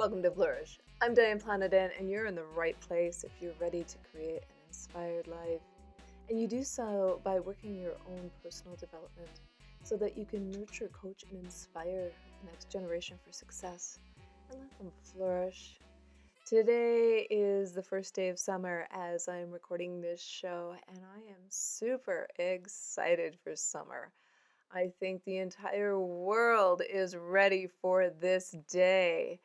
Welcome to Flourish. I'm Diane Planadin, and you're in the right place if you're ready to create an inspired life. And you do so by working your own personal development so that you can nurture, coach, and inspire the next generation for success and let them flourish. Today is the first day of summer as I'm recording this show, and I am super excited for summer. I think the entire world is ready for this day.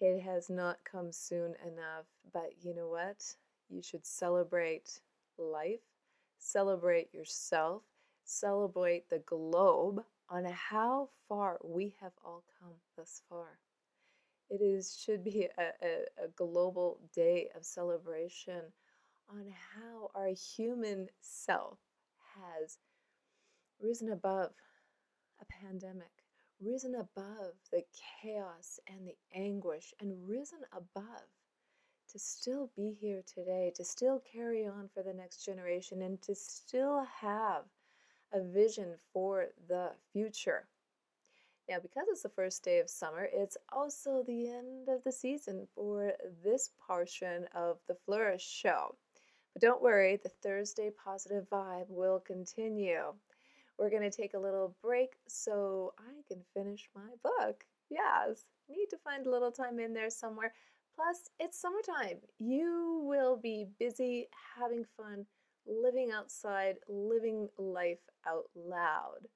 It has not come soon enough, but you know what? You should celebrate life, celebrate yourself, celebrate the globe on how far we have all come thus far. It is should be a, a, a global day of celebration on how our human self has risen above a pandemic, risen above the chaos and the anguish, and risen above to still be here today, to still carry on for the next generation, and to still have a vision for the future. Now, because it's the first day of summer, it's also the end of the season for this portion of the Flourish show. But don't worry, the Thursday positive vibe will continue. We're going to take a little break so I can finish my book. Yes, need to find a little time in there somewhere. Plus, it's summertime. You will be busy having fun, living outside, living life out loud.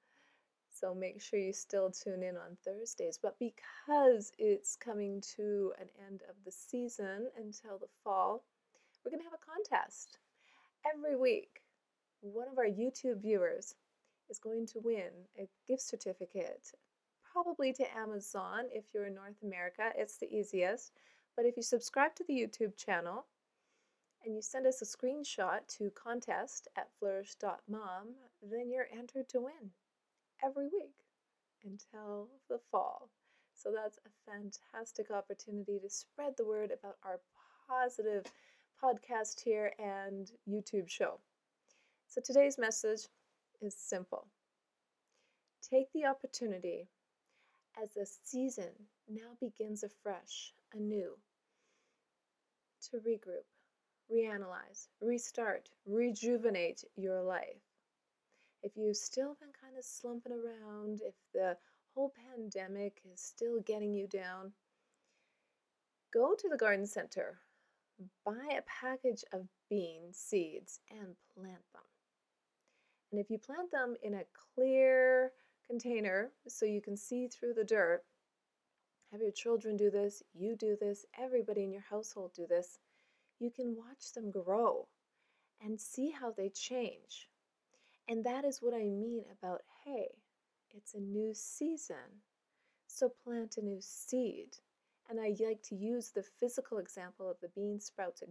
So make sure you still tune in on Thursdays. But because it's coming to an end of the season until the fall, we're going to have a contest. Every week, one of our YouTube viewers is going to win a gift certificate, probably to Amazon if you're in North America. It's the easiest. But if you subscribe to the YouTube channel and you send us a screenshot to contest at flourish.mom, then you're entered to win every week until the fall. So that's a fantastic opportunity to spread the word about our positive podcast here and YouTube show. So today's message is simple. Take the opportunity as the season now begins afresh, anew, to regroup, reanalyze, restart, rejuvenate your life. If you've still been kind of slumping around, if the whole pandemic is still getting you down, go to the garden center, buy a package of bean seeds, and plant them. And if you plant them in a clear container so you can see through the dirt, have your children do this, you do this, everybody in your household do this, you can watch them grow and see how they change. And that is what I mean about hey, it's a new season, so plant a new seed. And I like to use the physical example of the bean sprouts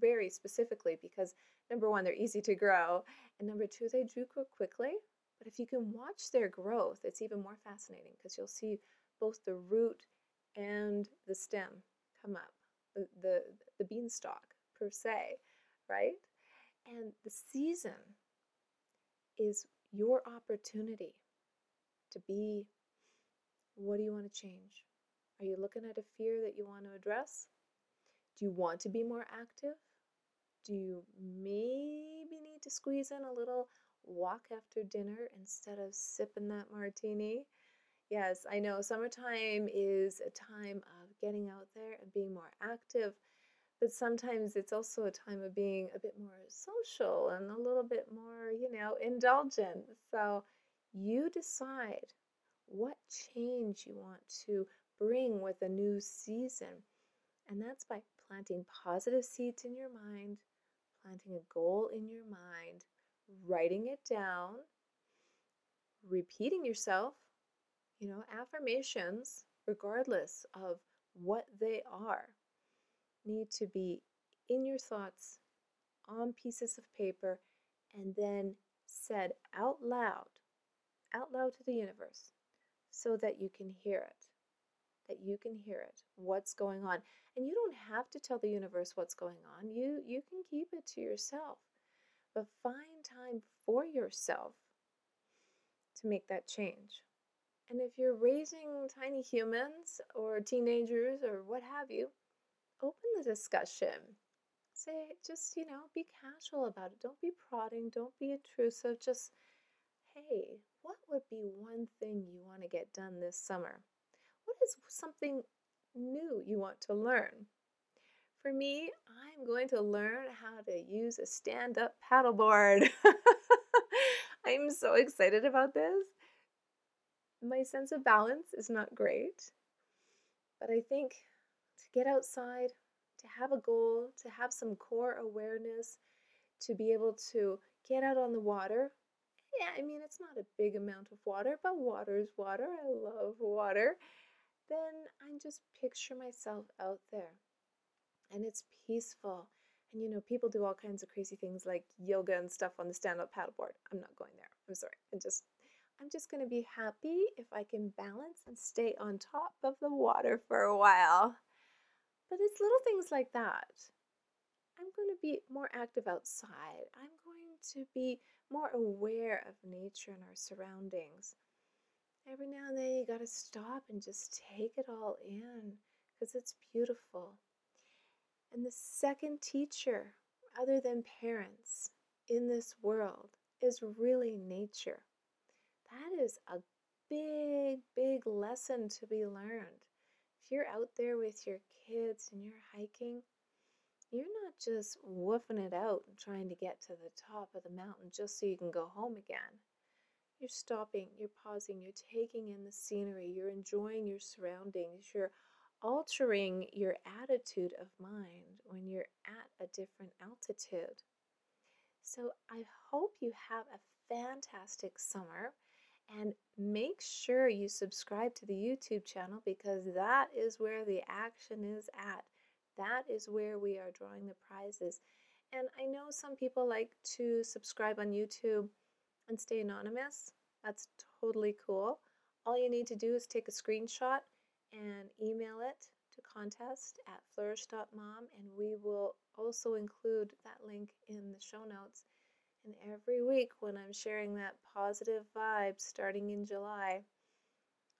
very specifically because number one, they're easy to grow, and number two, they do grow quickly. But if you can watch their growth, it's even more fascinating because you'll see both the root and the stem come up, the, the, the beanstalk per se, right? And the season is your opportunity to be what do you want to change? Are you looking at a fear that you want to address? Do you want to be more active? Do you maybe need to squeeze in a little walk after dinner instead of sipping that martini? Yes, I know summertime is a time of getting out there and being more active, but sometimes it's also a time of being a bit more social and a little bit more, you know, indulgent. So you decide what change you want to bring with a new season. And that's by planting positive seeds in your mind planting a goal in your mind, writing it down, repeating yourself, you know, affirmations, regardless of what they are, need to be in your thoughts on pieces of paper and then said out loud, out loud to the universe, so that you can hear it that you can hear it, what's going on. And you don't have to tell the universe what's going on. You you can keep it to yourself. But find time for yourself to make that change. And if you're raising tiny humans or teenagers or what have you, open the discussion. Say, just, you know, be casual about it. Don't be prodding, don't be intrusive. Just, hey, what would be one thing you want to get done this summer? Is something new you want to learn? For me, I'm going to learn how to use a stand up paddleboard. I'm so excited about this. My sense of balance is not great, but I think to get outside, to have a goal, to have some core awareness, to be able to get out on the water. Yeah, I mean, it's not a big amount of water, but water is water. I love water. Then I just picture myself out there and it's peaceful. And you know, people do all kinds of crazy things like yoga and stuff on the stand-up paddleboard. I'm not going there. I'm sorry. I'm just I'm just going to be happy if I can balance and stay on top of the water for a while. But it's little things like that. I'm going to be more active outside. I'm going to be more aware of nature and our surroundings. Every now and then you got to stop and just take it all in because it's beautiful. And the second teacher, other than parents, in this world is really nature. That is a big, big lesson to be learned. If you're out there with your kids and you're hiking, you're not just woofing it out and trying to get to the top of the mountain just so you can go home again. You're stopping, you're pausing, you're taking in the scenery, you're enjoying your surroundings, you're altering your attitude of mind when you're at a different altitude. So I hope you have a fantastic summer and make sure you subscribe to the YouTube channel because that is where the action is at. That is where we are drawing the prizes. And I know some people like to subscribe on YouTube and stay anonymous. That's totally cool. All you need to do is take a screenshot and email it to contest at flourish.mom and we will also include that link in the show notes. And every week when I'm sharing that positive vibe starting in July,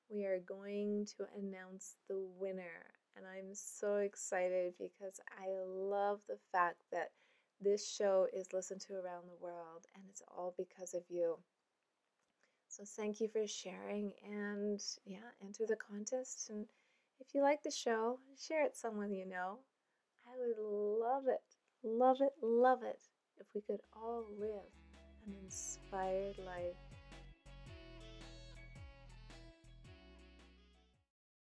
we are going to announce the winner. And I'm so excited because I love the fact that this show is listened to around the world and it's all because of you. So thank you for sharing and yeah, enter the contest. And if you like the show, share it someone you know. I would love it, love it, love it if we could all live an inspired life.